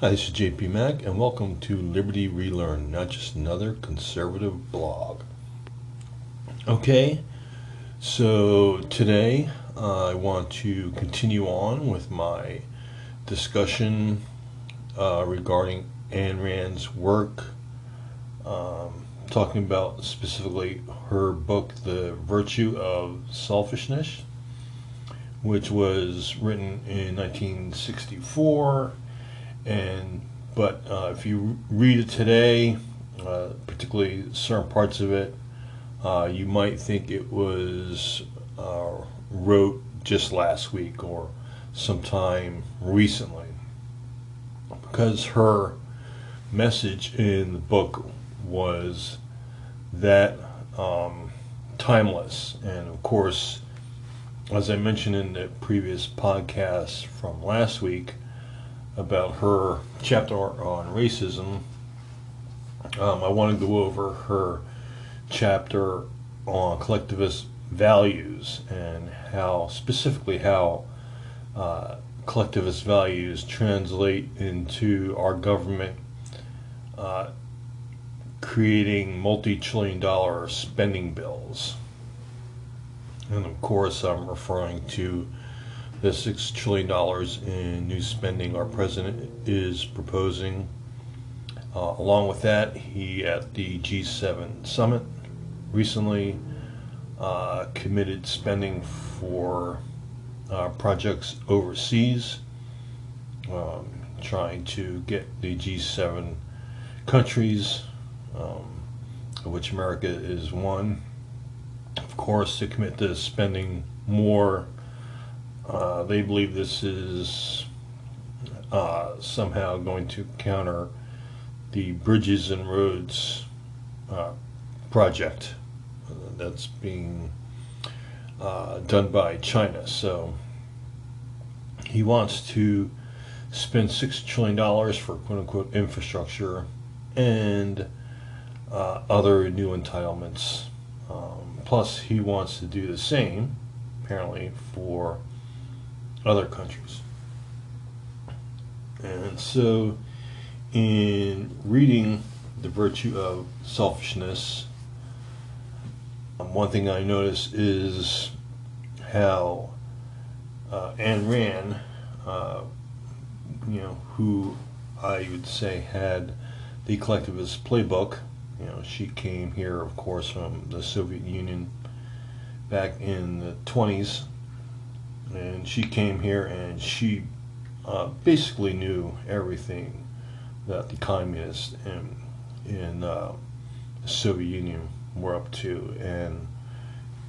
Hi, this is JP Mack, and welcome to Liberty Relearn, not just another conservative blog. Okay, so today uh, I want to continue on with my discussion uh, regarding Ayn Rand's work, um, talking about specifically her book, The Virtue of Selfishness, which was written in 1964 and but uh, if you read it today, uh, particularly certain parts of it, uh, you might think it was uh, wrote just last week or sometime recently, because her message in the book was that um, timeless, and of course, as I mentioned in the previous podcast from last week about her chapter on racism, um, I want to go over her chapter on collectivist values and how, specifically, how uh, collectivist values translate into our government uh, creating multi trillion dollar spending bills. And of course, I'm referring to the $6 trillion in new spending our president is proposing. Uh, along with that, he at the G7 summit recently uh, committed spending for uh, projects overseas, um, trying to get the G7 countries, um, of which America is one, of course, to commit to spending more uh, they believe this is uh, somehow going to counter the bridges and roads uh, project that's being uh, done by China. So he wants to spend six trillion dollars for quote unquote infrastructure and uh, other new entitlements. Um, plus, he wants to do the same, apparently, for other countries. And so, in reading The Virtue of Selfishness, um, one thing I notice is how uh, Ayn Rand, uh, you know, who I would say had the collectivist playbook, you know, she came here, of course, from the Soviet Union back in the 20s and she came here and she uh, basically knew everything that the communists in in uh, the Soviet Union were up to, and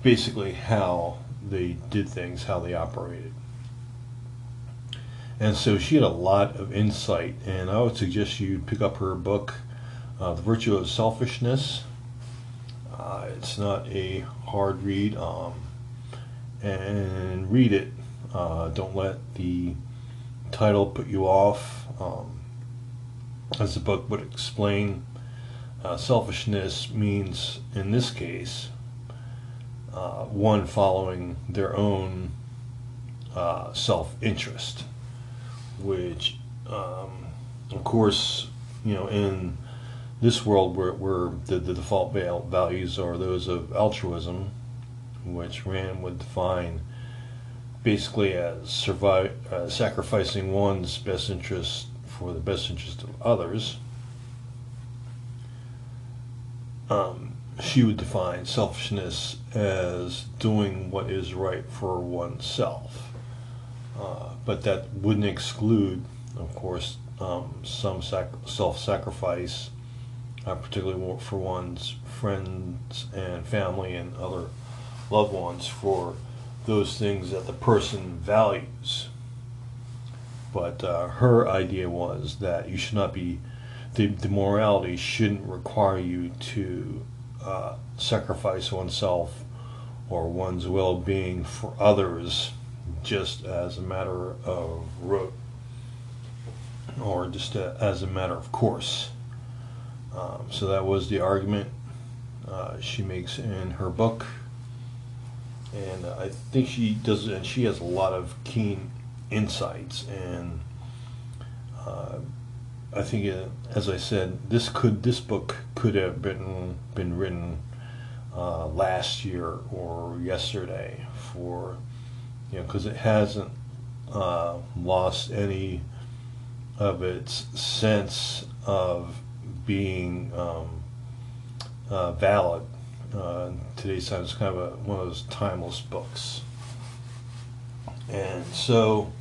basically how they did things, how they operated. And so she had a lot of insight, and I would suggest you pick up her book, uh, The Virtue of Selfishness. Uh, it's not a hard read. Um, and read it. Uh, don't let the title put you off. Um, as the book would explain, uh, selfishness means, in this case, uh, one following their own uh, self interest, which, um, of course, you know, in this world where, where the, the default values are those of altruism, which Rand would define basically as survive, uh, sacrificing one's best interest for the best interest of others. Um, she would define selfishness as doing what is right for oneself. Uh, but that wouldn't exclude, of course, um, some sac- self sacrifice, uh, particularly for one's friends and family and other loved ones for those things that the person values. But uh, her idea was that you should not be, the, the morality shouldn't require you to uh, sacrifice oneself or one's well being for others just as a matter of rote or just a, as a matter of course. Um, so that was the argument uh, she makes in her book and I think she does, and she has a lot of keen insights, and uh, I think, it, as I said, this could this book could have been been written uh, last year or yesterday for you know because it hasn't uh, lost any of its sense of being um, uh, valid. Uh, today's time is kind of a, one of those timeless books, and so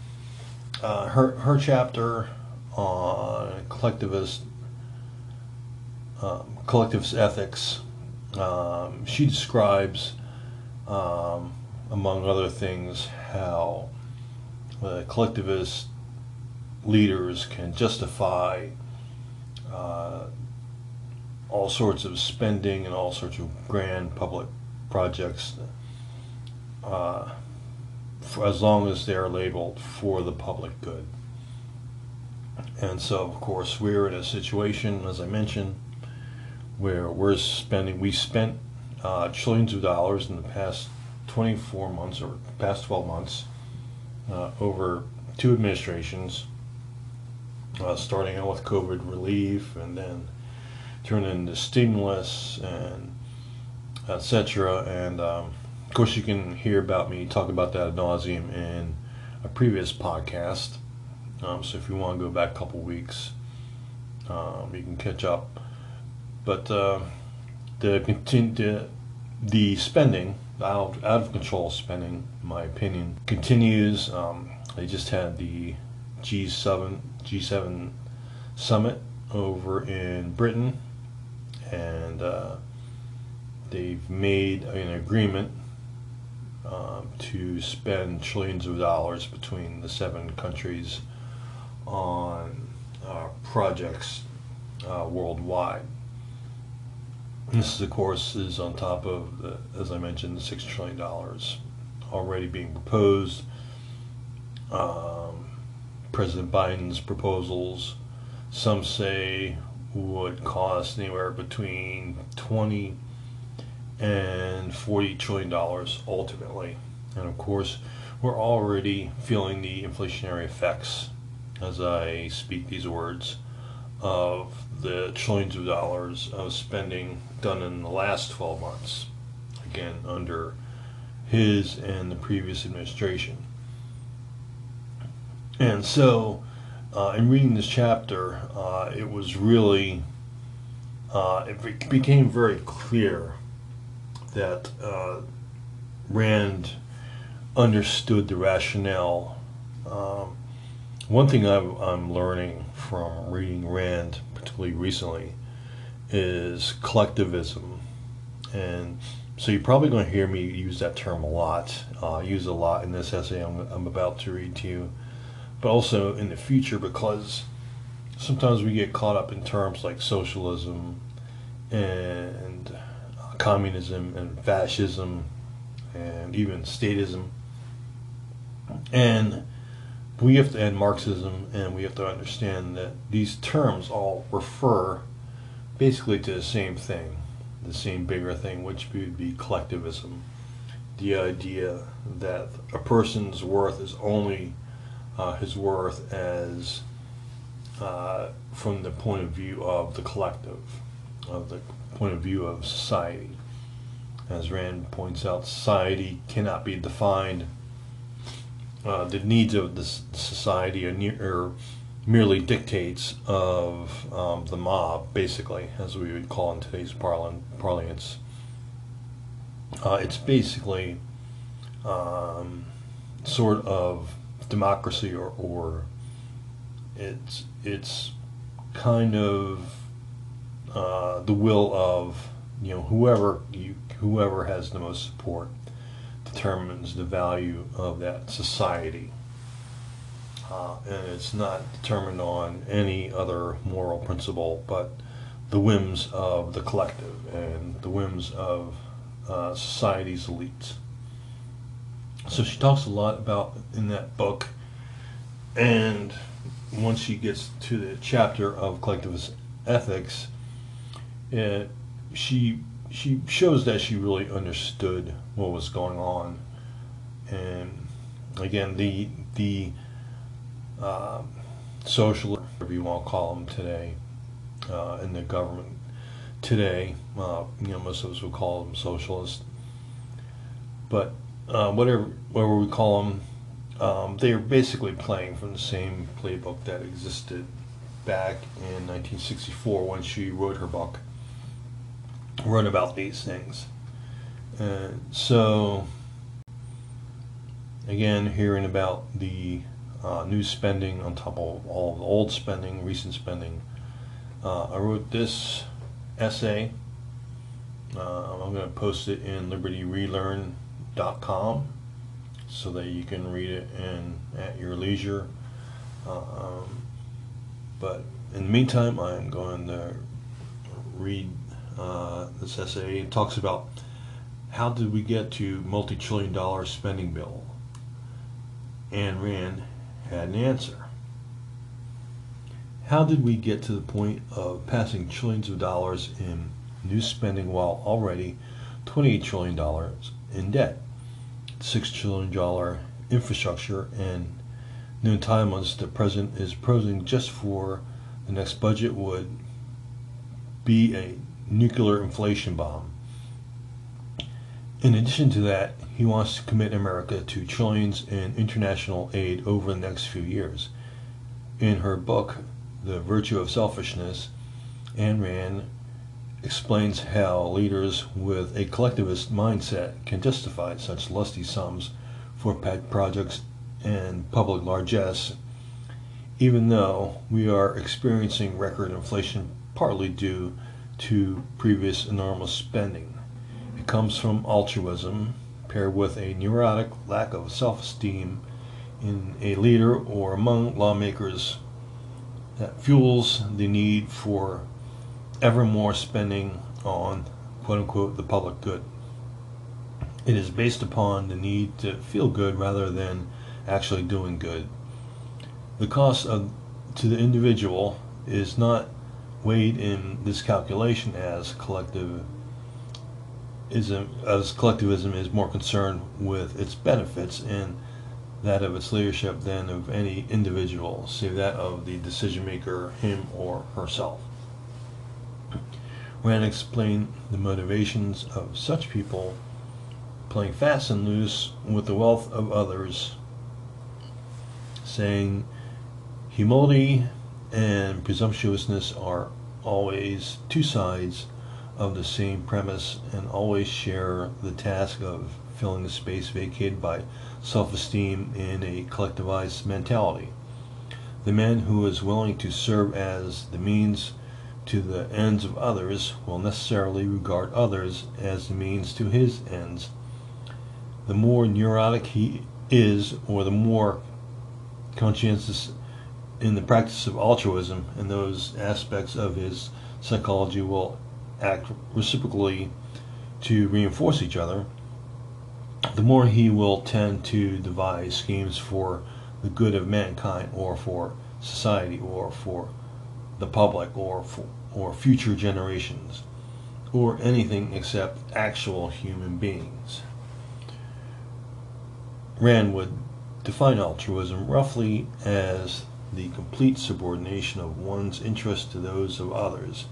uh, her her chapter on collectivist um, collectivist ethics. Um, she describes, um, among other things, how uh, collectivist leaders can justify uh, all sorts of spending and all sorts of grand public projects uh, as long as they're labeled for the public good. And so, of course, we're in a situation, as I mentioned, where we're spending, we spent uh, trillions of dollars in the past 24 months or past 12 months uh, over two administrations, uh, starting out with COVID relief and then turning into stimulus and etc. And um, of course, you can hear about me talk about that ad nauseum in a previous podcast. Um, so if you want to go back a couple weeks, um, you can catch up. But uh, the, the the spending out out of control spending, in my opinion, continues. Um, they just had the G7 G7 summit over in Britain, and uh, they've made an agreement um, to spend trillions of dollars between the seven countries on uh, projects uh, worldwide. This, of course, is on top of, the, as I mentioned, the $6 trillion already being proposed. Um, President Biden's proposals, some say, would cost anywhere between 20 and 40 trillion dollars ultimately. And of course, we're already feeling the inflationary effects as I speak these words of the trillions of dollars of spending done in the last 12 months, again, under his and the previous administration. And so, uh, in reading this chapter, uh, it was really, uh, it became very clear that uh, Rand understood the rationale. Um, one thing i am learning from reading Rand, particularly recently, is collectivism. And so you're probably going to hear me use that term a lot. Uh, use it a lot in this essay I'm, I'm about to read to you, but also in the future because sometimes we get caught up in terms like socialism and communism and fascism and even statism. And we have to end Marxism and we have to understand that these terms all refer basically to the same thing, the same bigger thing, which would be collectivism. The idea that a person's worth is only uh, his worth as uh, from the point of view of the collective, of the point of view of society. As Rand points out, society cannot be defined uh, the needs of the society are, near, are merely dictates of um, the mob, basically, as we would call in today's parlance. Uh, it's basically um, sort of democracy, or, or it's it's kind of uh, the will of you know whoever you whoever has the most support determines the value of that society. Uh, and it's not determined on any other moral principle but the whims of the collective and the whims of uh, society's elites. So she talks a lot about in that book, and once she gets to the chapter of collectivist ethics, it, she she shows that she really understood what was going on, and again the the uh, socialist, whatever you want to call them today, uh, in the government today. Uh, you know, most of us would call them socialists, but uh, whatever whatever we call them, um, they are basically playing from the same playbook that existed back in 1964 when she wrote her book, wrote about these things. And so, again, hearing about the uh, new spending on top of all the old spending, recent spending. Uh, I wrote this essay. Uh, I'm going to post it in libertyrelearn.com so that you can read it in at your leisure. Um, but in the meantime, I'm going to read uh, this essay. It talks about how did we get to multi-trillion dollar spending bill. Ayn Rand had an answer. How did we get to the point of passing trillions of dollars in new spending while already $28 trillion in debt, $6 trillion infrastructure, and new entitlements the president is proposing just for the next budget would be a nuclear inflation bomb. In addition to that, he wants to commit America to trillions in international aid over the next few years. In her book, The Virtue of Selfishness, Ayn Rand explains how leaders with a collectivist mindset can justify such lusty sums for pet projects and public largesse, even though we are experiencing record inflation partly due to previous enormous spending. It comes from altruism, paired with a neurotic lack of self esteem in a leader or among lawmakers that fuels the need for ever more spending on quote unquote the public good. It is based upon the need to feel good rather than actually doing good. The cost of to the individual is not weighed in this calculation as collective as collectivism is more concerned with its benefits and that of its leadership than of any individual, save that of the decision maker, him or herself. Rand explain the motivations of such people playing fast and loose with the wealth of others, saying humility and presumptuousness are always two sides of the same premise and always share the task of filling the space vacated by self esteem in a collectivized mentality. The man who is willing to serve as the means to the ends of others will necessarily regard others as the means to his ends. The more neurotic he is, or the more conscientious in the practice of altruism and those aspects of his psychology will act reciprocally to reinforce each other, the more he will tend to devise schemes for the good of mankind or for society or for the public or or future generations or anything except actual human beings. Rand would define altruism roughly as the complete subordination of one's interests to those of others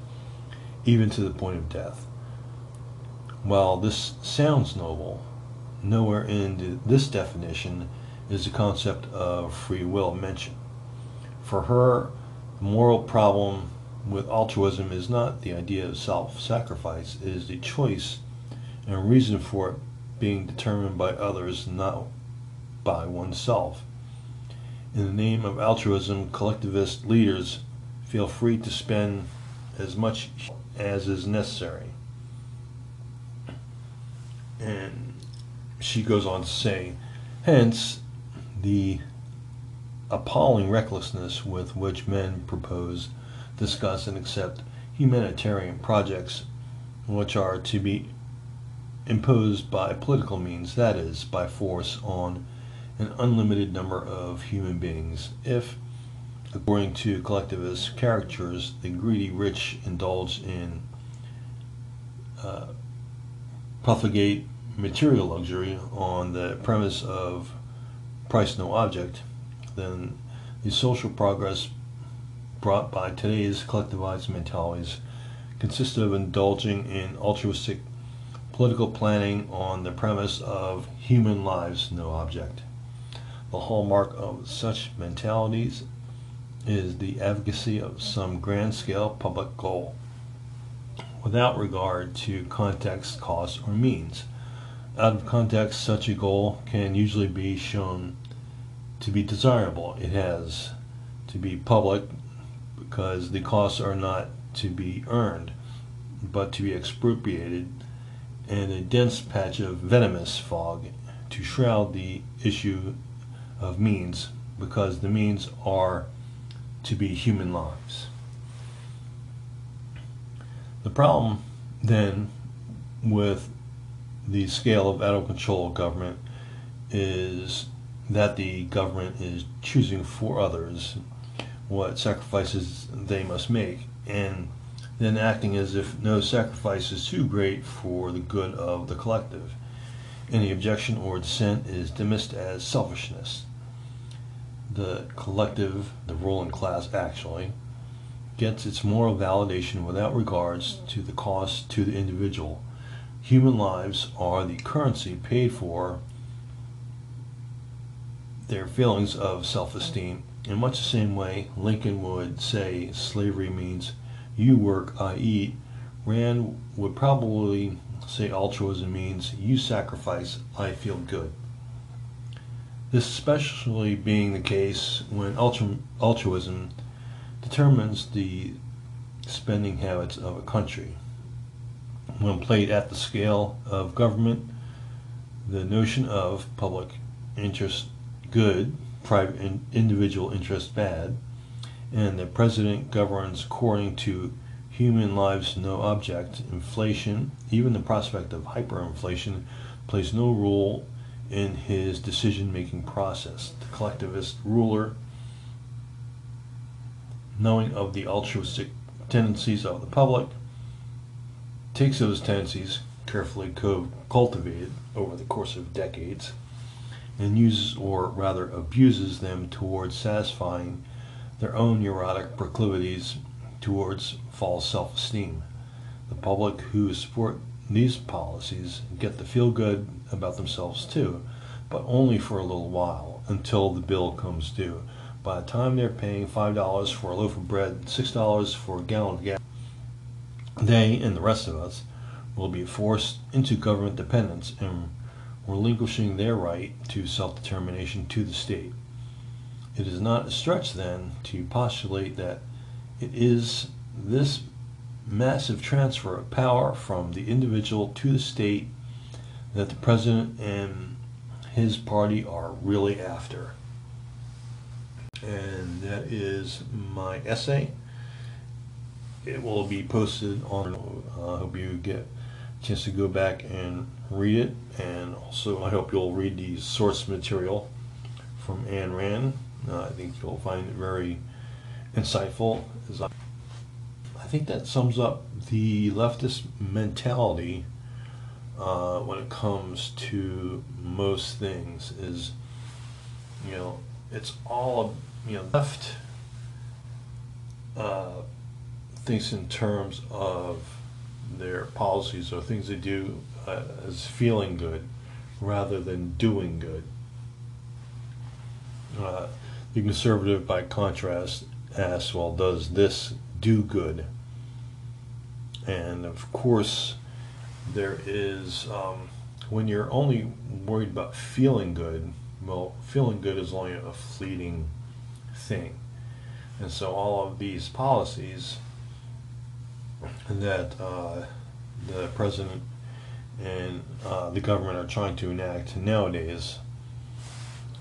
even to the point of death. While this sounds noble, nowhere in this definition is the concept of free will mentioned. For her, the moral problem with altruism is not the idea of self sacrifice, it is the choice and reason for it being determined by others, not by oneself. In the name of altruism, collectivist leaders feel free to spend as much as is necessary. And she goes on to say, hence the appalling recklessness with which men propose, discuss, and accept humanitarian projects which are to be imposed by political means, that is, by force, on an unlimited number of human beings, if According to collectivist caricatures, the greedy rich indulge in uh, profligate material luxury on the premise of price no object, then the social progress brought by today's collectivized mentalities consist of indulging in altruistic political planning on the premise of human lives no object. The hallmark of such mentalities is the advocacy of some grand scale public goal without regard to context, cost, or means. Out of context, such a goal can usually be shown to be desirable. It has to be public because the costs are not to be earned, but to be expropriated, and a dense patch of venomous fog to shroud the issue of means because the means are to be human lives. The problem then with the scale of out of control government is that the government is choosing for others what sacrifices they must make and then acting as if no sacrifice is too great for the good of the collective. Any objection or dissent is dismissed as selfishness. The collective, the ruling class actually, gets its moral validation without regards to the cost to the individual. Human lives are the currency paid for their feelings of self esteem. In much the same way, Lincoln would say slavery means you work, I eat. Rand would probably say altruism means you sacrifice, I feel good. This especially being the case when altruism determines the spending habits of a country. When played at the scale of government, the notion of public interest good, private in, individual interest bad, and the president governs according to human lives no object. Inflation, even the prospect of hyperinflation, plays no role in his decision making process. The collectivist ruler knowing of the altruistic tendencies of the public, takes those tendencies, carefully cultivated over the course of decades, and uses or rather abuses them towards satisfying their own neurotic proclivities towards false self esteem. The public who support these policies get to feel good about themselves too, but only for a little while until the bill comes due by the time they're paying $5 for a loaf of bread, $6 for a gallon of gas, they and the rest of us will be forced into government dependence and relinquishing their right to self determination to the state. It is not a stretch then to postulate that it is this massive transfer of power from the individual to the state that the president and his party are really after and that is my essay. It will be posted on. Uh, I hope you get a chance to go back and read it, and also I hope you'll read the source material from Ayn Rand. Uh, I think you'll find it very insightful. I think that sums up the leftist mentality uh, when it comes to most things. Is you know, it's all you know, left uh, thinks in terms of their policies or things they do uh, as feeling good rather than doing good. Uh, the conservative, by contrast, asks, well, does this do good? And of course, there is, um, when you're only worried about feeling good, well, feeling good is only a fleeting thing. And so all of these policies that uh, the president and uh, the government are trying to enact nowadays,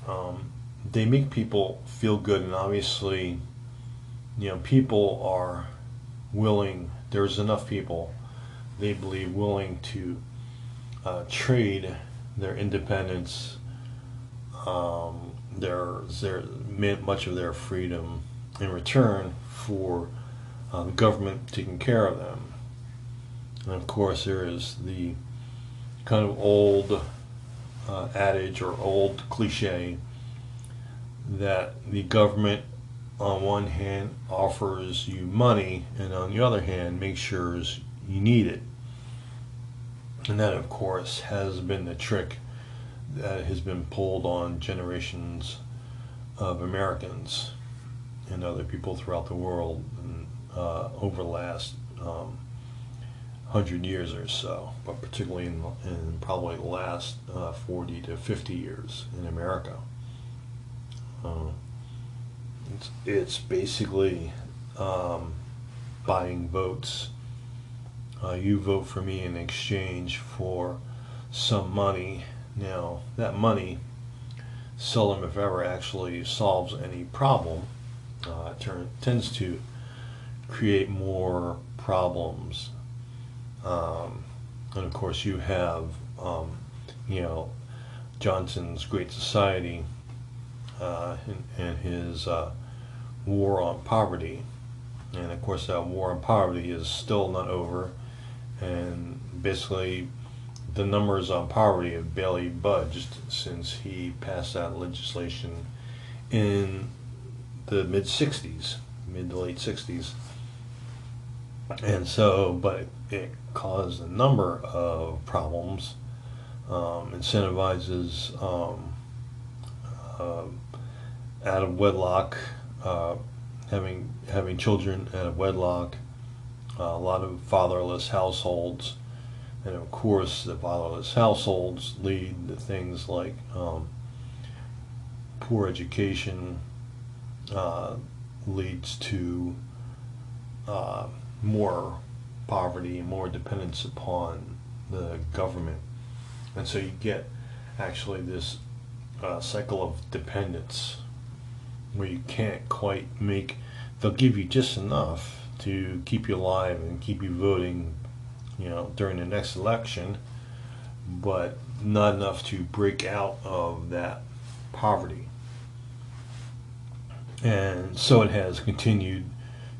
um, they make people feel good, and obviously, you know, people are willing. There's enough people, they believe, willing to uh, trade their independence um, their their much of their freedom in return for uh, the government taking care of them. And of course, there is the kind of old uh, adage or old cliche that the government on one hand, offers you money, and on the other hand, makes sure you need it. And that, of course, has been the trick that has been pulled on generations of Americans and other people throughout the world uh, over the last um, hundred years or so, but particularly in, in probably the last uh, 40 to 50 years in America. Uh, it's, it's basically um, buying votes. Uh, you vote for me in exchange for some money. Now, that money seldom, if ever, actually solves any problem. Uh, it turn, tends to create more problems. Um, and of course, you have, um, you know, Johnson's Great Society uh, and, and, his uh, war on poverty. And of course, that war on poverty is still not over. And basically, the numbers on poverty have barely budged since he passed that legislation in the mid 60s, mid to late 60s. And so, but it caused a number of problems. Um, incentivizes um, uh, out of wedlock, uh, having having children out of wedlock, uh, a lot of fatherless households, and of course the fatherless households lead to things like um, poor education, uh, leads to uh, more poverty and more dependence upon the government. And so you get actually this uh, cycle of dependence where you can't quite make, they'll give you just enough to keep you alive and keep you voting, you know, during the next election, but not enough to break out of that poverty. And so it has continued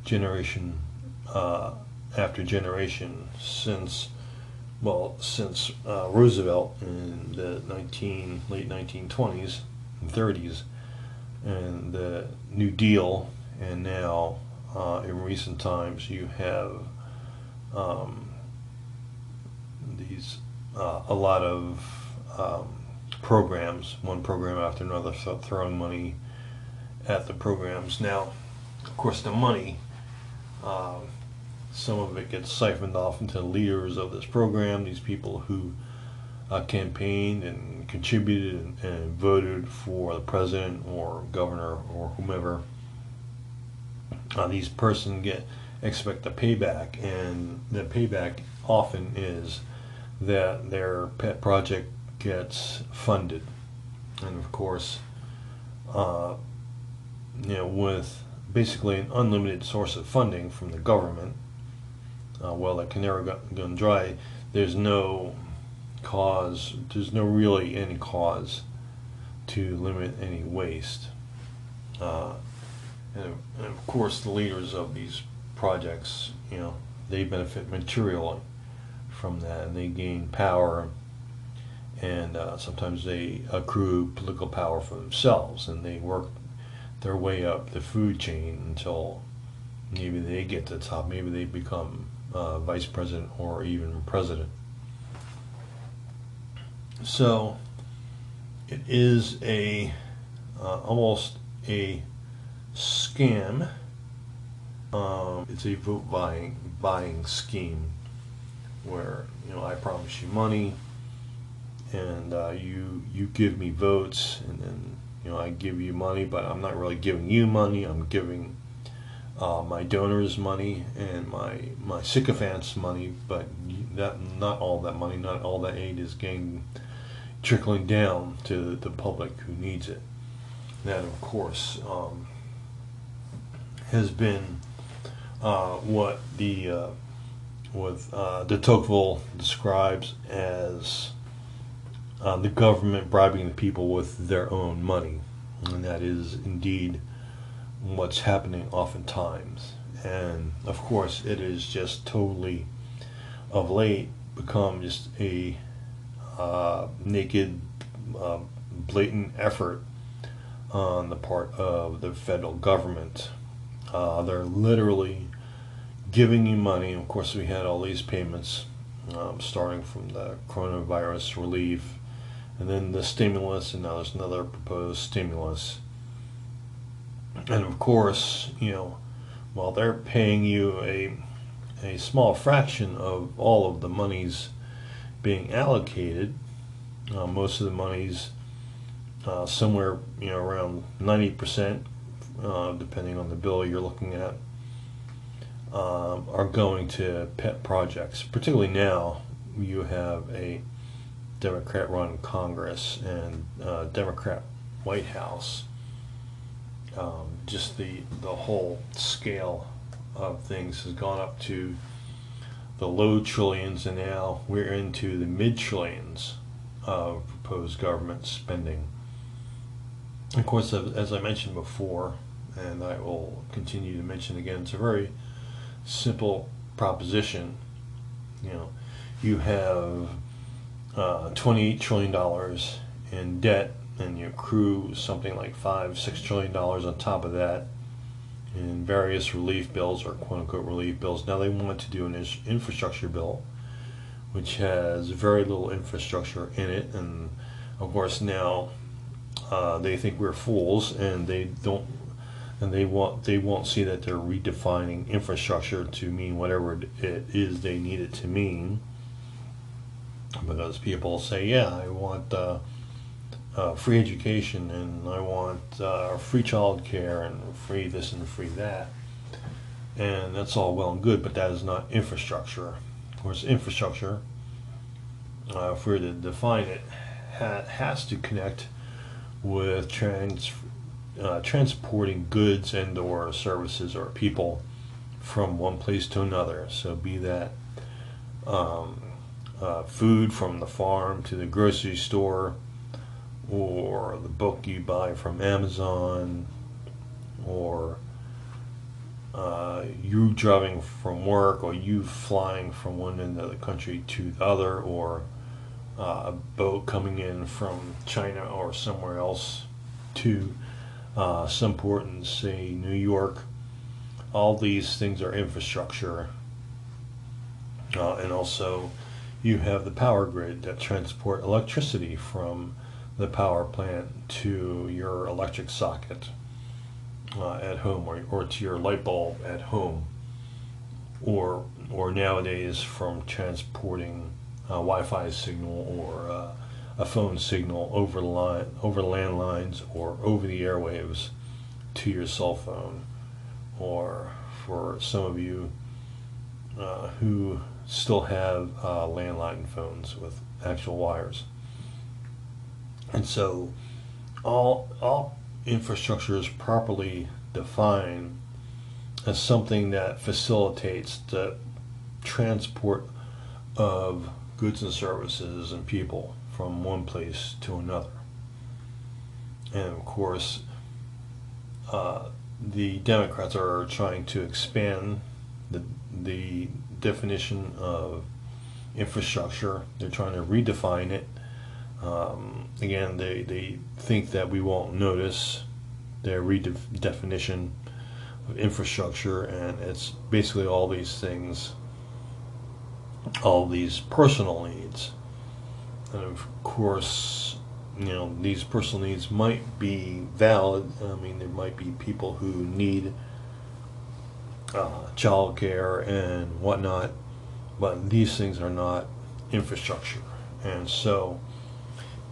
generation uh, after generation since, well, since uh, Roosevelt in the 19 late 1920s and 30s, and the New Deal, and now uh, in recent times you have um, these uh, a lot of um, programs, one program after another, throwing money at the programs. Now, of course, the money, um, some of it gets siphoned off into the leaders of this program, these people who uh, campaigned and contributed and, and, voted for the president or governor or whomever. Uh, these person get expect a payback, and the payback often is that their pet project gets funded, and of course. Uh, you know, with basically an unlimited source of funding from the government, uh, well, that can never go dry. There's no cause. There's no really any cause to limit any waste. Uh, and, and, of course, the leaders of these projects, you know, they benefit materially from that, and they gain power. And uh, sometimes they accrue political power for themselves, and they work their way up the food chain until maybe they get to the top. Maybe they become uh, vice president or even president. So it is a uh, almost a scam. Um, it's a vote buying buying scheme where you know I promise you money and uh, you you give me votes and then you know, I give you money, but I'm not really giving you money. I'm giving uh, my donors money and my my sycophants money, but that not all that money, not all that aid is getting trickling down to the public who needs it. That, of course, um, has been uh, what the uh, what uh, de Tocqueville describes as uh, the government bribing the people with their own money. And that is indeed what's happening oftentimes. And of course, it is just totally, of late, become just a uh, naked, uh, blatant effort on the part of the federal government. Uh, they're literally giving you money. Of course, we had all these payments um, starting from the coronavirus relief and then the stimulus, and now there's another proposed stimulus. And of course, you know, while they're paying you a a small fraction of all of the monies being allocated, uh, most of the monies, uh, somewhere you know around ninety percent, uh, depending on the bill you're looking at, um, are going to pet projects. Particularly now, you have a Democrat-run Congress and uh, Democrat White House. Um, just the the whole scale of things has gone up to the low trillions, and now we're into the mid trillions of proposed government spending. Of course, as I mentioned before, and I will continue to mention again, it's a very simple proposition. You know, you have uh, $28 trillion in debt, and you accrue something like five, six trillion dollars on top of that. In various relief bills or quote unquote relief bills. Now they want to do an infrastructure bill, which has very little infrastructure in it, and of course now uh, they think we're fools, and they don't, and they want they won't see that they're redefining infrastructure to mean whatever it is they need it to mean. Because people say, yeah, I want uh, uh, free education and I want uh, free child care and free this and free that. And that's all well and good, but that is not infrastructure. Of course, infrastructure, uh, if we were to define it, ha- has to connect with trans- uh, transporting goods and or services or people from one place to another. So be that um, uh, food from the farm to the grocery store, or the book you buy from Amazon, or uh, you driving from work, or you flying from one end of the country to the other, or uh, a boat coming in from China or somewhere else to uh, some port in, say, New York. All these things are infrastructure. Uh, and also you have the power grid that transport electricity from the power plant to your electric socket uh, at home or, or to your light bulb at home or or nowadays from transporting a Wi-Fi signal or uh, a phone signal over line over landlines or over the airwaves to your cell phone or for some of you uh, who still have uh, landline phones with actual wires. And so all, all infrastructure is properly defined as something that facilitates the transport of goods and services and people from one place to another. And of course, uh, the Democrats are trying to expand the, the definition of infrastructure. They're trying to redefine it. Um, again, they, they think that we won't notice their redefinition of infrastructure, and it's basically all these things, all these personal needs. And of course, you know, these personal needs might be valid. I mean, there might be people who need uh, childcare and whatnot, but these things are not infrastructure. And so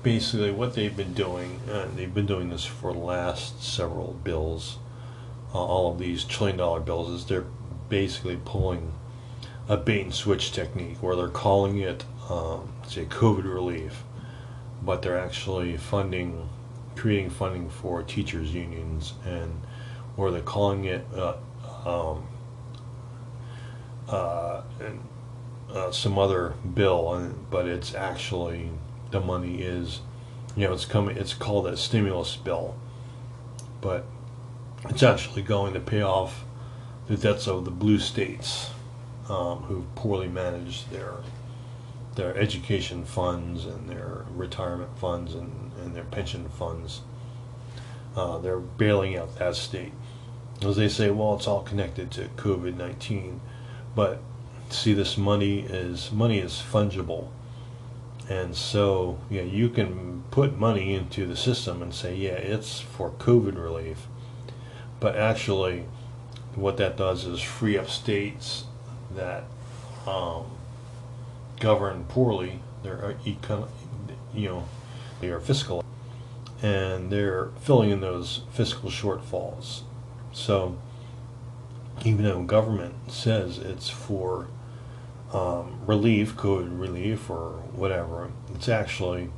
basically, what they've been doing, and they've been doing this for the last several bills, uh, all of these trillion dollar bills, is they're basically pulling a bait and switch technique where they're calling it, um, say, COVID relief, but they're actually funding, creating funding for teachers' unions, and or they're calling it uh, um, uh, and uh, some other bill, but it's actually the money is, you know, it's coming. It's called a stimulus bill, but it's actually going to pay off the debts of the blue states um, who poorly managed their their education funds and their retirement funds and, and their pension funds uh, they're bailing out that state. As they say, well, it's all connected to COVID 19. But see, this money is money is fungible. And so, yeah, you can put money into the system and say, yeah, it's for COVID relief. But actually, what that does is free up states that um, govern poorly. They're econ- you know, they are fiscal, and they're filling in those fiscal shortfalls. So, even though government says it's for um, relief, COVID relief, or whatever, it's actually,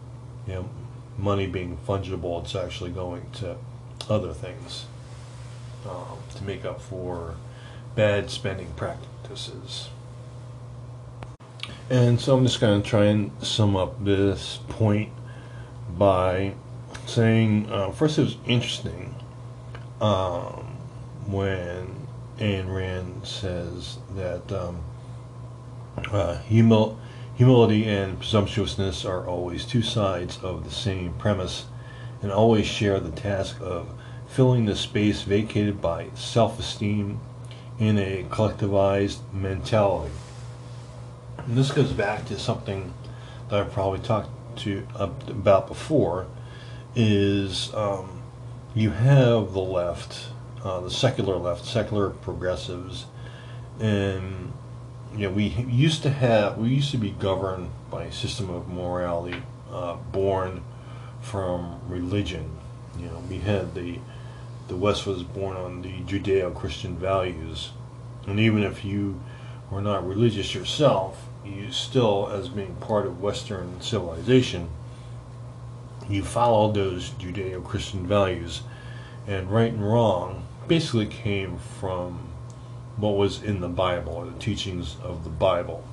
you know, money being fungible. It's actually going to other things um, to make up for bad spending practices. And so I'm just going to try and sum up this point by saying uh, first, it was interesting um, when Ayn Rand says that um, uh, humil- humility and presumptuousness are always two sides of the same premise and always share the task of filling the space vacated by self esteem in a collectivized mentality. And this goes back to something that I've probably talked to uh, about before. Is um, you have the left, uh, the secular left, secular progressives, and you know we used to have we used to be governed by a system of morality uh, born from religion. You know we had the the West was born on the Judeo-Christian values, and even if you were not religious yourself, you still, as being part of Western civilization, you followed those Judeo Christian values, and right and wrong basically came from what was in the Bible, or the teachings of the Bible.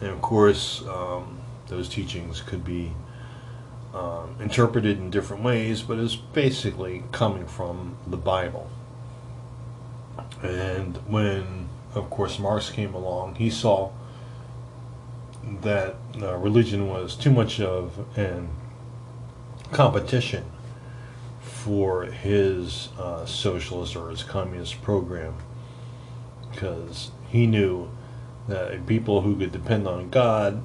And of course, um, those teachings could be um, interpreted in different ways, but it's basically coming from the Bible. And when, of course, Marx came along, he saw that uh, religion was too much of an competition for his uh, socialist or his communist program because he knew that people who could depend on God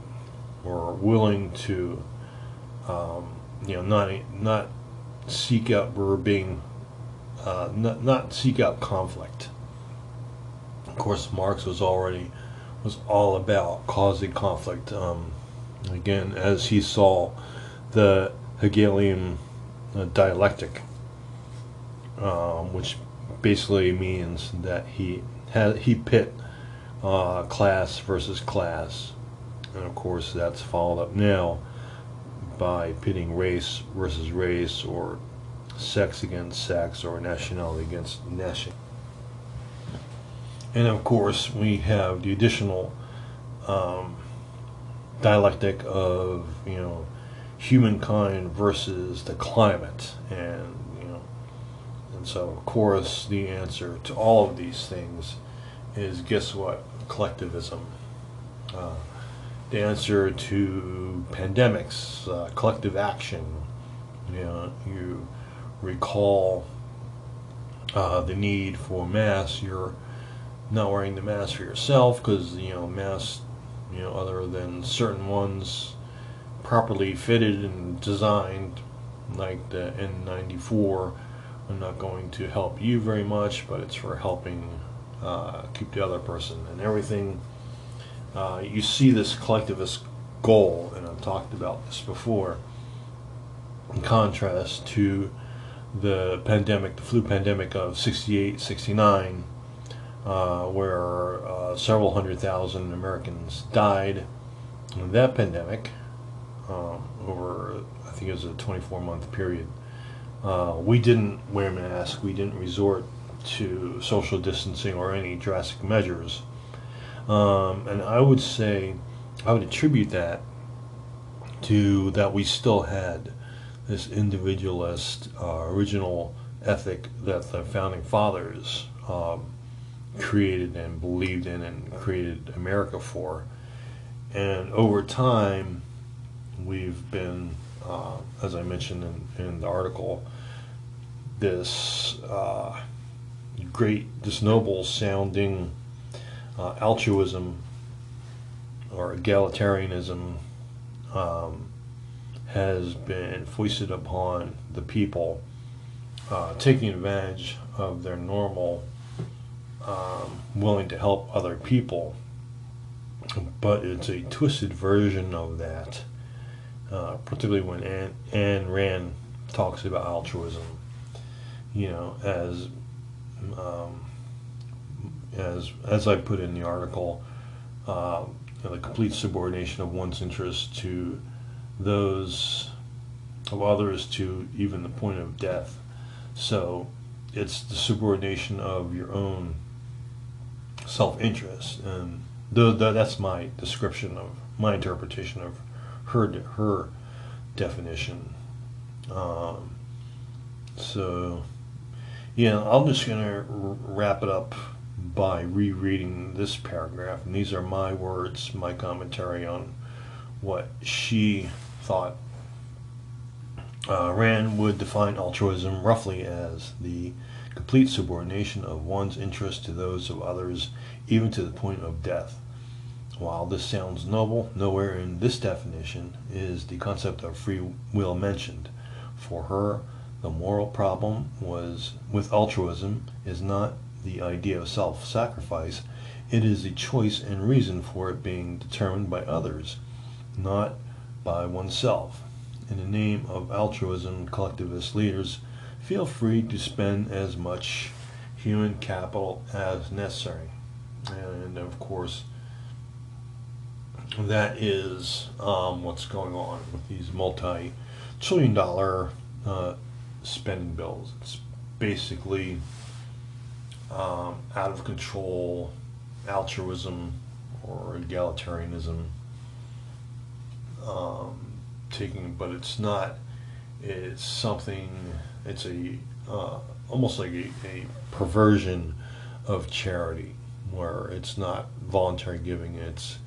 were willing to, um, you know, not not seek out being uh, not not seek out conflict. Of course, Marx was already was all about causing conflict. Um, again, as he saw the Hegelian uh, dialectic, um, which basically means that he had he pit uh, class versus class, and of course that's followed up now by pitting race versus race or sex against sex or nationality against nationality. And of course, we have the additional um, dialectic of, you know, humankind versus the climate. And, you know, and so, of course, the answer to all of these things is guess what? Collectivism. Uh, the answer to pandemics, uh, collective action. You know, you recall uh, the need for masks. You're not wearing the mask for yourself because you know masks you know other than certain ones properly fitted and designed like the N94 are not going to help you very much but it's for helping uh, keep the other person and everything uh, you see this collectivist goal and I've talked about this before in contrast to the pandemic the flu pandemic of 68 69 uh, where uh, several hundred thousand Americans died in that pandemic um, over, I think it was a 24 month period. Uh, we didn't wear masks, we didn't resort to social distancing or any drastic measures. Um, and I would say, I would attribute that to that we still had this individualist uh, original ethic that the founding fathers um, created and believed in and created America for. And over time, we've been, uh, as I mentioned in, in the article, this uh, great, this noble sounding uh, altruism or egalitarianism um, has been foisted upon the people, uh, taking advantage of their normal um, willing to help other people. But it's a twisted version of that, uh, particularly when Anne, Ayn Rand talks about altruism, you know, as um, as as I put in the article, uh, you know, the complete subordination of one's interests to those of others to even the point of death. So it's the subordination of your own self-interest, and that's my description of my interpretation of her her definition. Um, so, yeah, I'm just gonna wrap it up by rereading this paragraph, and these are my words, my commentary on what she thought. Uh, Rand would define altruism roughly as the complete subordination of one's interest to those of others, even to the point of death. While this sounds noble, nowhere in this definition is the concept of free will mentioned. For her, the moral problem was with altruism is not the idea of self-sacrifice, it is the choice and reason for it being determined by others, not by oneself. In the name of altruism, collectivist leaders feel free to spend as much human capital as necessary. And of course, that is um, what's going on with these multi trillion dollar uh, spending bills. It's basically um, out of control altruism or egalitarianism um, taking, but it's not. It's something. It's a uh, almost like a, a perversion of charity, where it's not voluntary giving. It's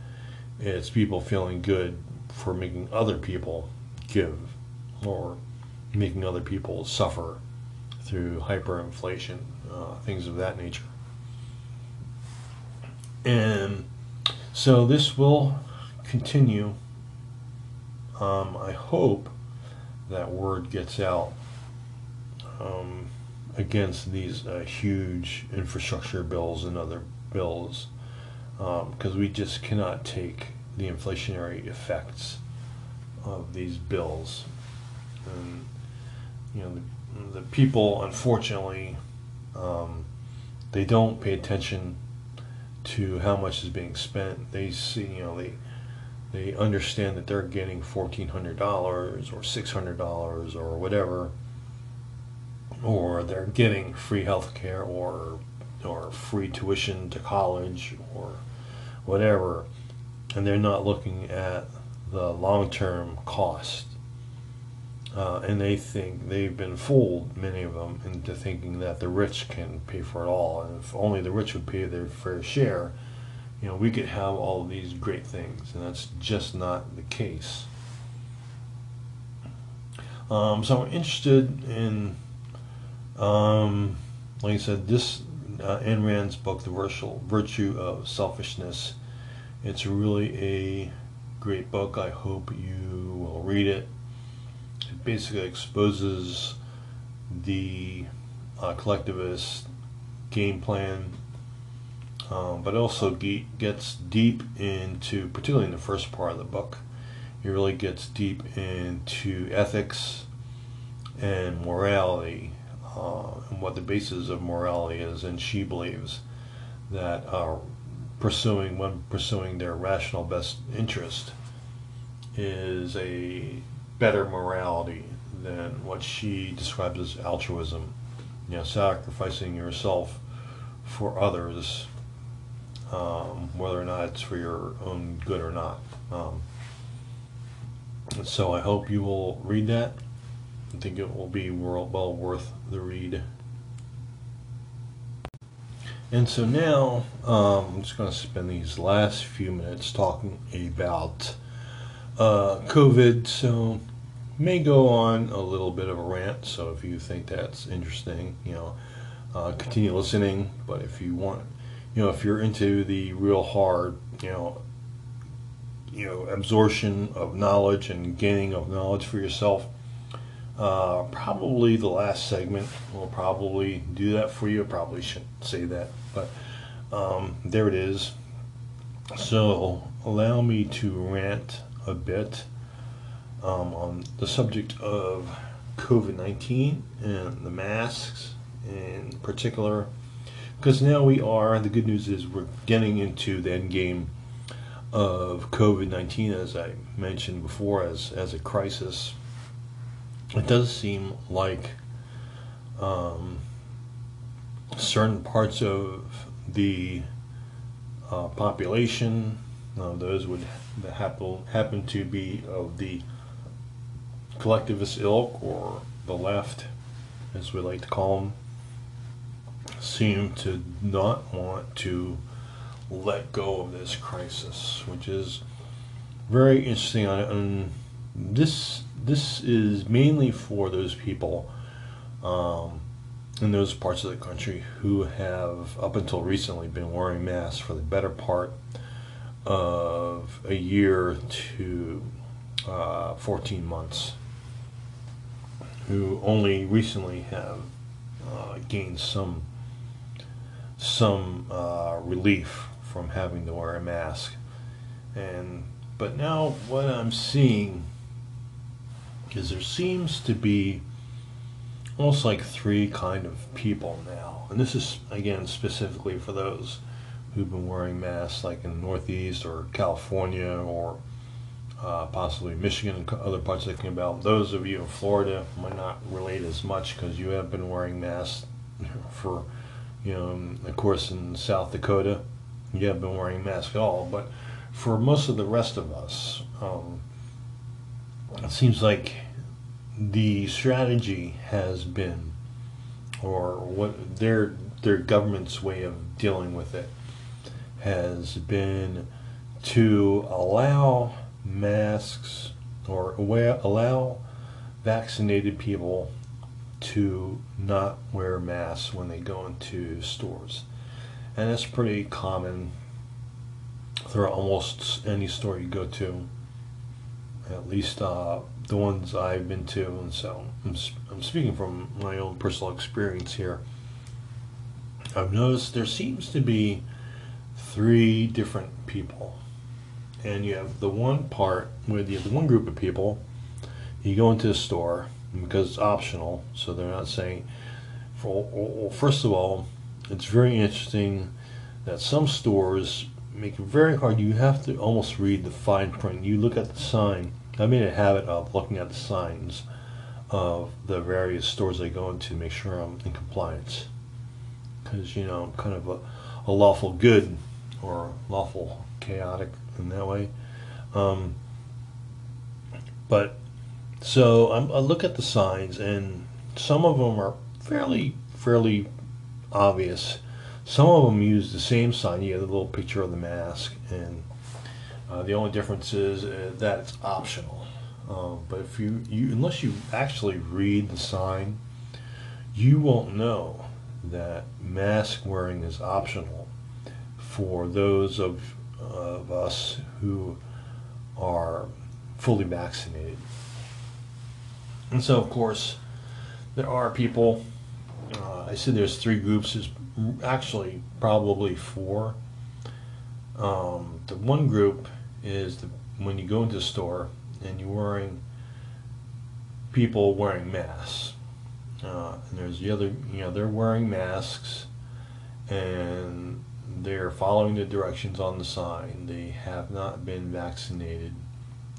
it's people feeling good for making other people give, or making other people suffer through hyperinflation, uh, things of that nature. And so this will continue um, I hope that word gets out um, against these uh, huge infrastructure bills and other bills because um, we just cannot take the inflationary effects of these bills. And, you know, the, the people, unfortunately, um, they don't pay attention to how much is being spent. They see, you know, they they understand that they're getting $1,400 or $600 or whatever, or they're getting free health care or, or free tuition to college or whatever, and they're not looking at the long term cost. Uh, and they think they've been fooled, many of them, into thinking that the rich can pay for it all. And if only the rich would pay their fair share, you know, we could have all these great things, and that's just not the case. Um, so I'm interested in, um, like I said, this uh, Ayn Rand's book, The Virtue of Selfishness. It's really a great book. I hope you will read it. Basically exposes the uh, collectivist game plan um, but also gets deep into, particularly in the first part of the book, he really gets deep into ethics and morality uh, and what the basis of morality is. And she believes that uh, pursuing, when pursuing their rational best interest, is a better morality than what she describes as altruism. You know, sacrificing yourself for others um, whether or not it's for your own good or not. Um, so I hope you will read that. I think it will be well, well worth the read. And so now um, I'm just going to spend these last few minutes talking about uh, COVID. So may go on a little bit of a rant. So if you think that's interesting, you know, uh, continue listening. But if you want, you know, if you're into the real hard, you know, you know, absorption of knowledge and gaining of knowledge for yourself, uh, probably the last segment will probably do that for you. I probably shouldn't say that, but um, there it is. So allow me to rant a bit um, on the subject of COVID 19 and the masks in particular. Because now we are, the good news is we're getting into the end game of COVID 19, as I mentioned before, as, as a crisis. It does seem like um, certain parts of the uh, population, uh, those would that happen, happen to be of the collectivist ilk or the left, as we like to call them, seem to not want to let go of this crisis, which is very interesting. And this this is mainly for those people um, in those parts of the country who have, up until recently, been wearing masks for the better part of a year to uh, 14 months who only recently have uh, gained some some uh, relief from having to wear a mask. And but now what I'm seeing is there seems to be almost like three kind of people now, and this is again specifically for those who've been wearing masks, like in the Northeast or California or uh, possibly Michigan and other parts of the Belt. Those of you in Florida might not relate as much because you have been wearing masks for, you know, of course in South Dakota, you have been wearing masks at all. But for most of the rest of us, um, it seems like the strategy has been, or what their their government's way of dealing with it has been to allow masks or allow vaccinated people to not wear masks when they go into stores. And that's pretty common throughout almost any store you go to, at least uh, the ones I've been to. And so I'm, I'm speaking from my own personal experience here. I've noticed there seems to be three different people and you have the one part where you the one group of people. You go into a store because it's optional, so they're not saying. For, well, first of all, it's very interesting that some stores make it very hard. You have to almost read the fine print. You look at the sign. I made a habit of looking at the signs of the various stores I go into to make sure I'm in compliance. Because, you know, I'm kind of a, a lawful good or lawful chaotic in that way. Um, but so I'm, I look at the signs, and some of them are fairly fairly obvious. Some of them use the same sign. You have the little picture of the mask, and uh, the only difference is uh, that it's optional. Um, but if you, you unless you actually read the sign, you won't know that mask wearing is optional for those of of us who are fully vaccinated. And so, of course, there are people. Uh, I said there's three groups. There's actually probably four. Um, the one group is the, when you go into the store and you're wearing people wearing masks. Uh, and there's the other, you know, they're wearing masks and they're following the directions on the sign. They have not been vaccinated,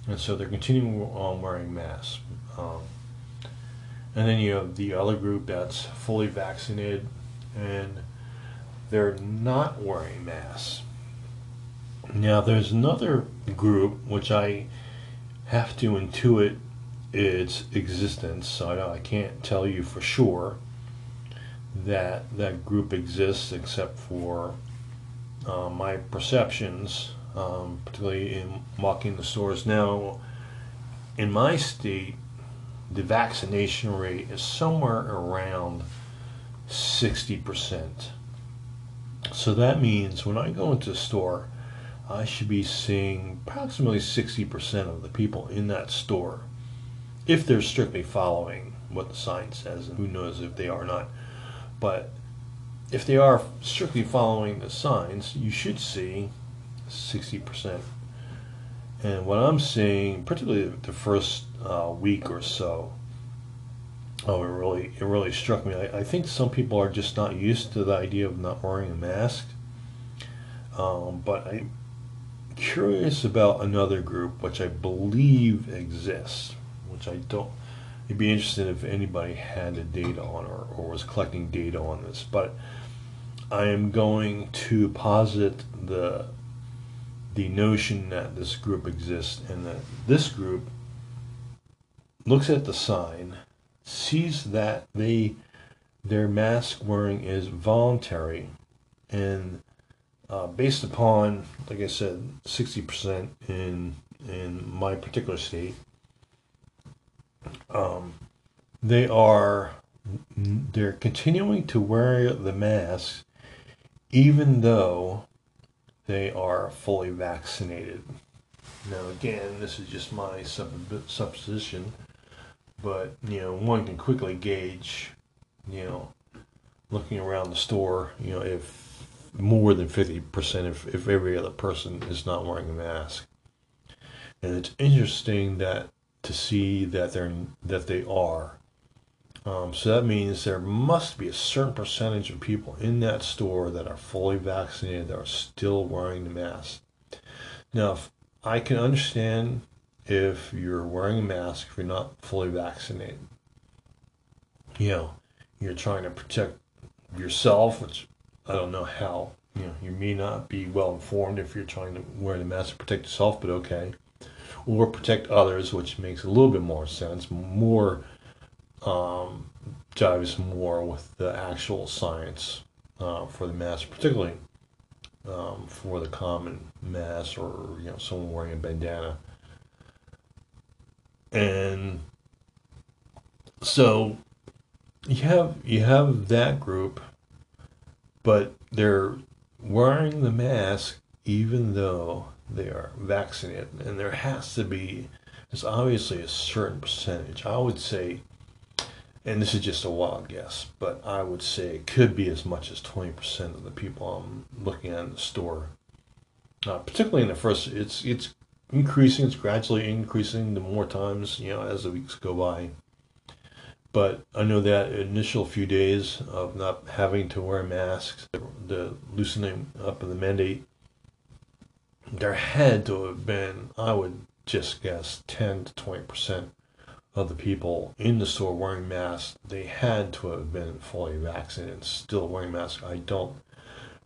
and so they're continuing on wearing masks. Um, and then you have the other group that's fully vaccinated, and they're not wearing masks. Now, there's another group which I have to intuit its existence, so I, I can't tell you for sure that that group exists except for uh, my perceptions, um, particularly in walking the stores. Now, in my state, the vaccination rate is somewhere around 60%. So that means when I go into a store, I should be seeing approximately 60% of the people in that store if they're strictly following what the sign says, and who knows if they are not. But if they are strictly following the signs, you should see 60%. And what I'm seeing, particularly the first uh, week or so, oh, it really it really struck me. I, I, think some people are just not used to the idea of not wearing a mask. Um, but I'm curious about another group, which I believe exists, which I don't. It'd be interesting if anybody had the data on or, or was collecting data on this. But I am going to posit the the notion that this group exists and that this group looks at the sign, sees that they their mask wearing is voluntary, and uh, based upon, like I said, sixty percent in in my particular state, um, they are they're continuing to wear the mask even though they are fully vaccinated. Now, again, this is just my supposition, but you know, one can quickly gauge, you know, looking around the store, you know, if more than 50% if, if every other person is not wearing a mask. And it's interesting that to see that they're that they are. Um, so that means there must be a certain percentage of people in that store that are fully vaccinated that are still wearing the mask. Now, I can understand if you're wearing a mask if you're not fully vaccinated. You know, you're trying to protect yourself, which I don't know how. You know, you may not be well informed if you're trying to wear the mask to protect yourself, but okay. Or protect others, which makes a little bit more sense, more um, dives more with the actual science uh, for the mass, particularly um, for the common mass or you know someone wearing a bandana. And so you have you have that group, but they're wearing the mask even though they are vaccinated, and there has to be. There's obviously a certain percentage. I would say and this is just a wild guess, but I would say it could be as much as 20% of the people I'm looking at in the store. Uh, particularly in the first, it's it's increasing, it's gradually increasing the more times, you know, as the weeks go by. But I know that initial few days of not having to wear masks, the loosening up of the mandate, there had to have been, I would just guess, 10 to 20% of the people in the store wearing masks, they had to have been fully vaccinated still wearing masks. I don't,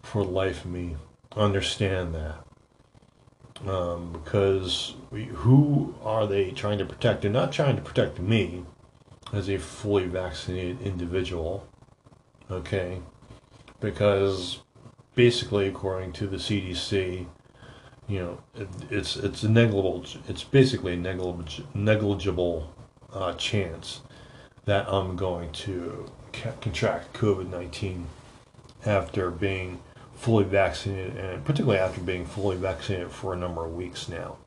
for life of me, understand that. Um, because we, who are they trying to protect? They're not trying to protect me as a fully vaccinated individual, okay? Because basically, according to the CDC, you know, it, it's it's a negligible. It's basically a negligible negligible uh, chance that I'm going to ca- contract COVID 19 after being fully vaccinated, and particularly after being fully vaccinated for a number of weeks now.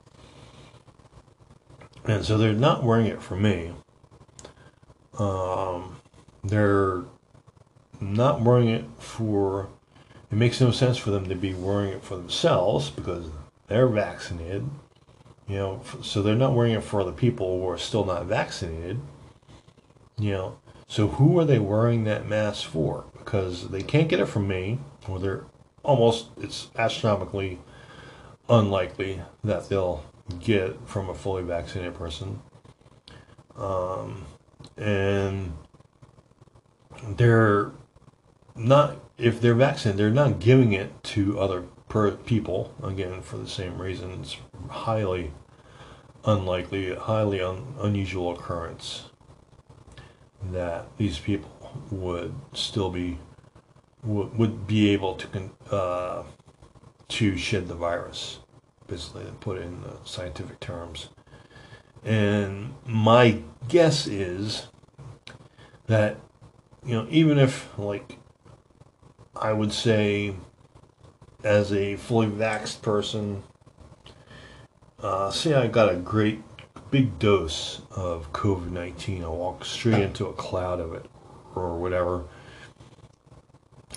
And so they're not wearing it for me. Um, they're not wearing it for. It makes no sense for them to be wearing it for themselves because they're vaccinated you know, so they're not wearing it for other people who are still not vaccinated. You know, so who are they wearing that mask for? Because they can't get it from me, or they're almost, it's astronomically unlikely that they'll get from a fully vaccinated person. Um, and they're not, if they're vaccinated, they're not giving it to other per people, again, for the same reasons, highly unlikely, highly un- unusual occurrence that these people would still be would, would be able to uh, to shed the virus, basically, to put it in the scientific terms. And my guess is that, you know, even if, like, I would say, as a fully vaxxed person, uh, say I got a great big dose of COVID 19, I walk straight into a cloud of it or whatever.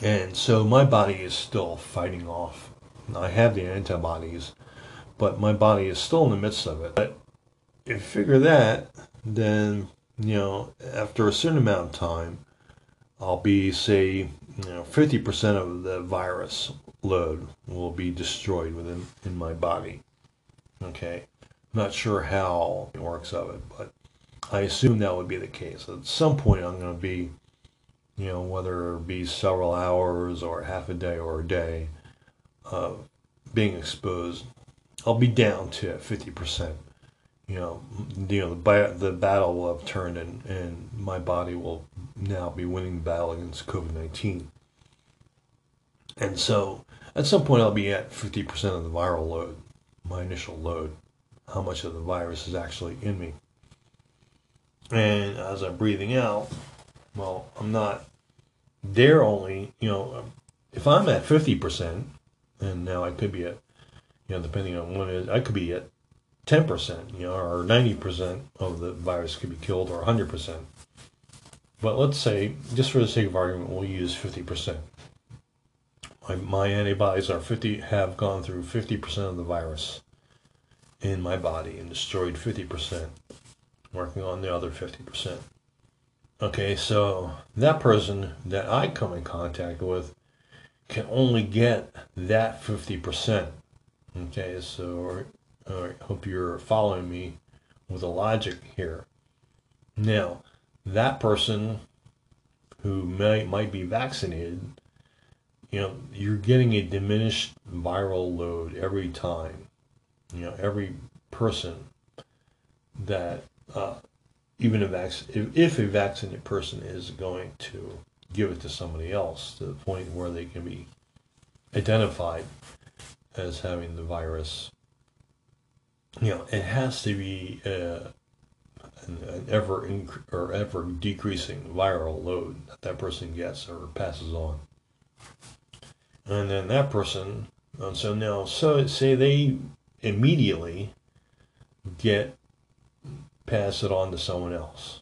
And so my body is still fighting off. I have the antibodies, but my body is still in the midst of it. But if you figure that, then, you know, after a certain amount of time, I'll be, say, you know, 50% of the virus load will be destroyed within in my body. Okay. I'm Not sure how it works of it, but I assume that would be the case. At some point, I'm going to be you know, whether it be several hours or half a day or a day of being exposed, I'll be down to 50%. You know, you know the, the battle will have turned and, and my body will now be winning the battle against COVID 19. And so at some point I'll be at 50% of the viral load, my initial load, how much of the virus is actually in me. And as I'm breathing out, well, I'm not there only, you know, um, if I'm at 50%, and now I could be at, you know, depending on what it is, I could be at 10%, you know, or 90% of the virus could be killed, or 100%. But let's say, just for the sake of argument, we'll use 50%. My, my antibodies are 50, have gone through 50% of the virus in my body and destroyed 50%, working on the other 50%. Okay, so that person that I come in contact with can only get that 50%. Okay, so I hope you're following me with the logic here. Now, that person who may, might be vaccinated, you know, you're getting a diminished viral load every time. You know, every person that uh, even a vac- if, if a vaccinated person is going to give it to somebody else to the point where they can be identified as having the virus, you know, it has to be uh, an, an, ever inc- or ever decreasing viral load that that person gets or passes on. And then that person, and so now, so say they immediately get pass it on to someone else.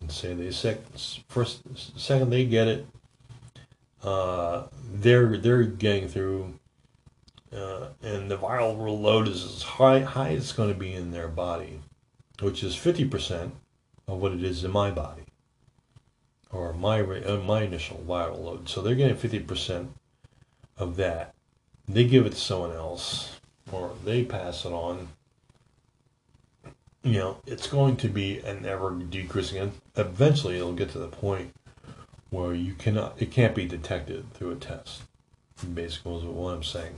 And say they sec- first second they get it, uh, they're they're getting through, uh, and the viral load is as high high as it's going to be in their body, which is fifty percent of what it is in my body, or my uh, my initial viral load. So they're getting fifty percent of that. They give it to someone else, or they pass it on you know, it's going to be an ever decreasing, eventually it'll get to the point where you cannot, it can't be detected through a test. Basically, is what I'm saying.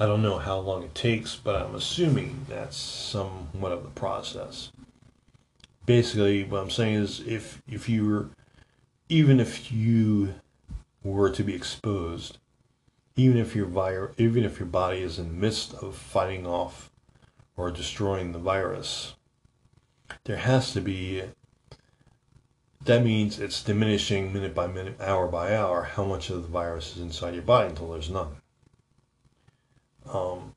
I don't know how long it takes, but I'm assuming that's somewhat of the process. Basically, what I'm saying is, if if you were, even if you were to be exposed, even if your vir- even if your body is in the midst of fighting off or destroying the virus. There has to be, that means it's diminishing minute by minute, hour by hour, how much of the virus is inside your body until there's none. Um,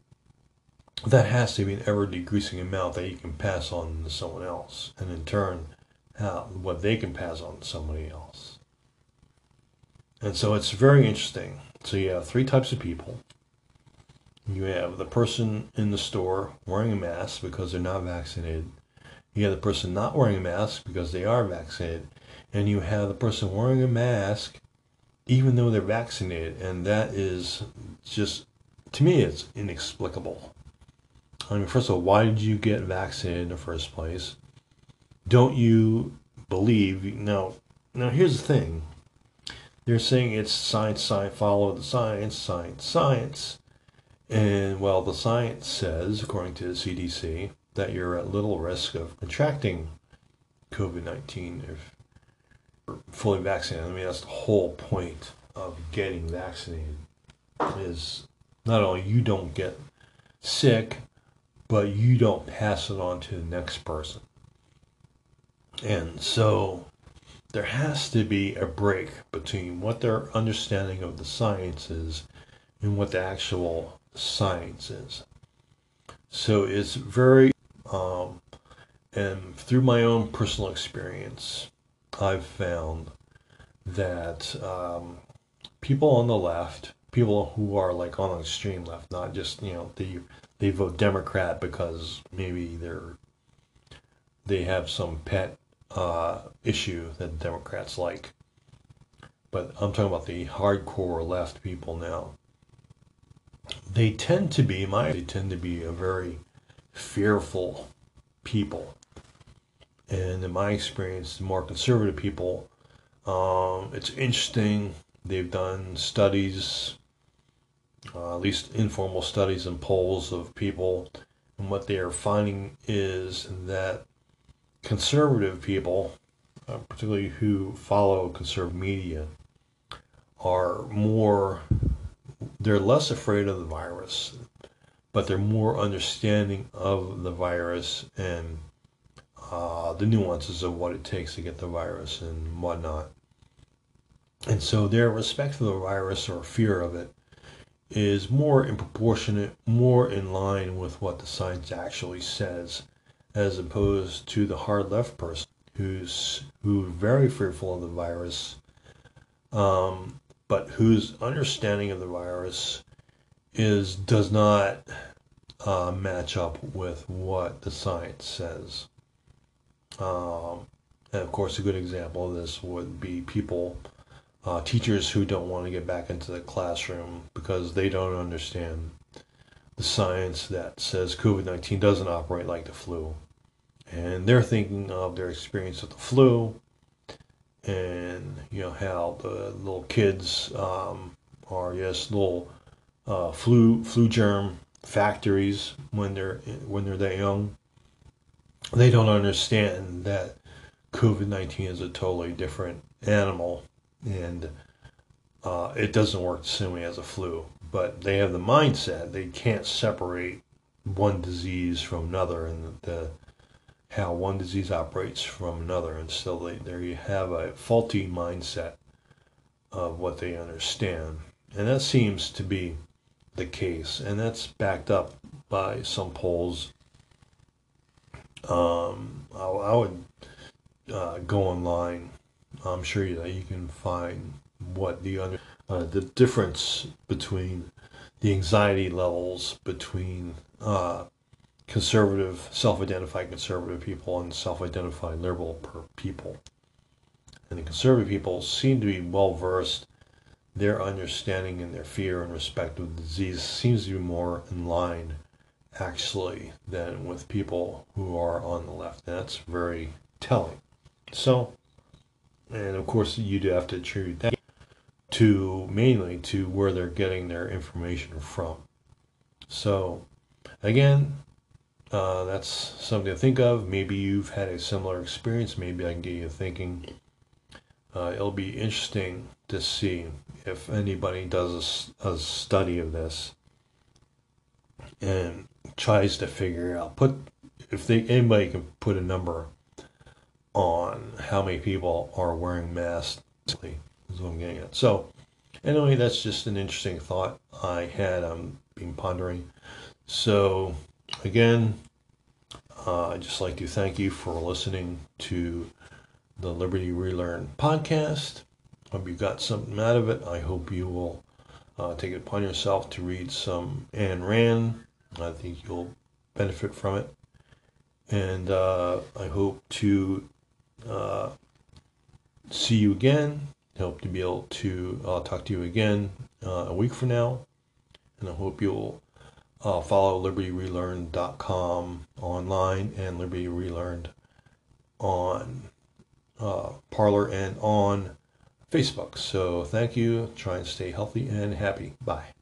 that has to be an ever decreasing amount that you can pass on to someone else, and in turn, how what they can pass on to somebody else. And so it's very interesting. So you have three types of people. You have the person in the store wearing a mask because they're not vaccinated. You have the person not wearing a mask because they are vaccinated. And you have the person wearing a mask even though they're vaccinated. And that is just, to me, it's inexplicable. I mean, first of all, why did you get vaccinated in the first place? Don't you believe? Now, now here's the thing. They're saying it's science, science, follow the science, science, science. And well, the science says, according to the CDC, that you're at little risk of contracting COVID 19 if you're fully vaccinated. I mean, that's the whole point of getting vaccinated is not only you don't get sick, but you don't pass it on to the next person. And so there has to be a break between what their understanding of the science is and what the actual science is. So it's very, um, and through my own personal experience, I've found that um, people on the left, people who are like on the extreme left, not just you know they they vote Democrat because maybe they're they have some pet uh, issue that Democrats like. But I'm talking about the hardcore left people now. They tend to be my they tend to be a very fearful people. And in my experience, the more conservative people, um, it's interesting. They've done studies, uh, at least informal studies and polls of people, and what they are finding is that conservative people, uh, particularly who follow conservative media, are more, they're less afraid of the virus, but they're more understanding of the virus and uh, the nuances of what it takes to get the virus and whatnot. And so their respect for the virus or fear of it is more in proportionate, more in line with what the science actually says as opposed to the hard left person who's who's very fearful of the virus, um, but whose understanding of the virus is does not uh, match up with what the science says. Um, and of course, a good example of this would be people, uh, teachers who don't want to get back into the classroom because they don't understand the science that says COVID 19 doesn't operate like the flu and they're thinking of their experience with the flu and you know how the little kids um, are yes little uh, flu flu germ factories when they're when they're that young. They don't understand that COVID nineteen is a totally different animal, and uh, it doesn't work the same way as a flu. But they have the mindset they can't separate one disease from another, and the how one disease operates from another. And so they, there you have a faulty mindset of what they understand. And that seems to be the case. And that's backed up by some polls. Um, I, I would uh, go online. I'm sure you, you can find what the under, uh, the difference between the anxiety levels between uh, conservative, self-identified conservative people and self-identified liberal people. And the conservative people seem to be well versed. Their understanding and their fear and respect of the disease seems to be more in line, actually, than with people who are on the left. And that's very telling. So, and of course, you do have to attribute that to mainly to where they're getting their information from. So, again, uh, that's something to think of. Maybe you've had a similar experience. Maybe I can get you thinking. Uh, it'll be interesting to see if anybody does a, a, study of this and tries to figure out put if they anybody can put a number on how many people are wearing masks is what I'm getting at. So anyway, that's just an interesting thought I had. I'm been pondering. So again, uh, I'd just like to thank you for listening to the Liberty Relearn podcast. Hope you got something out of it. I hope you will uh, take it upon yourself to read some Ayn Rand. I think you'll benefit from it. And uh, I hope to uh, see you again. Hope to be able to uh, talk to you again uh, a week from now. And I hope you'll uh, follow libertyrelearn.com online and Liberty Relearned on uh, Parler and on Facebook. So thank you. Try and stay healthy and happy. Bye.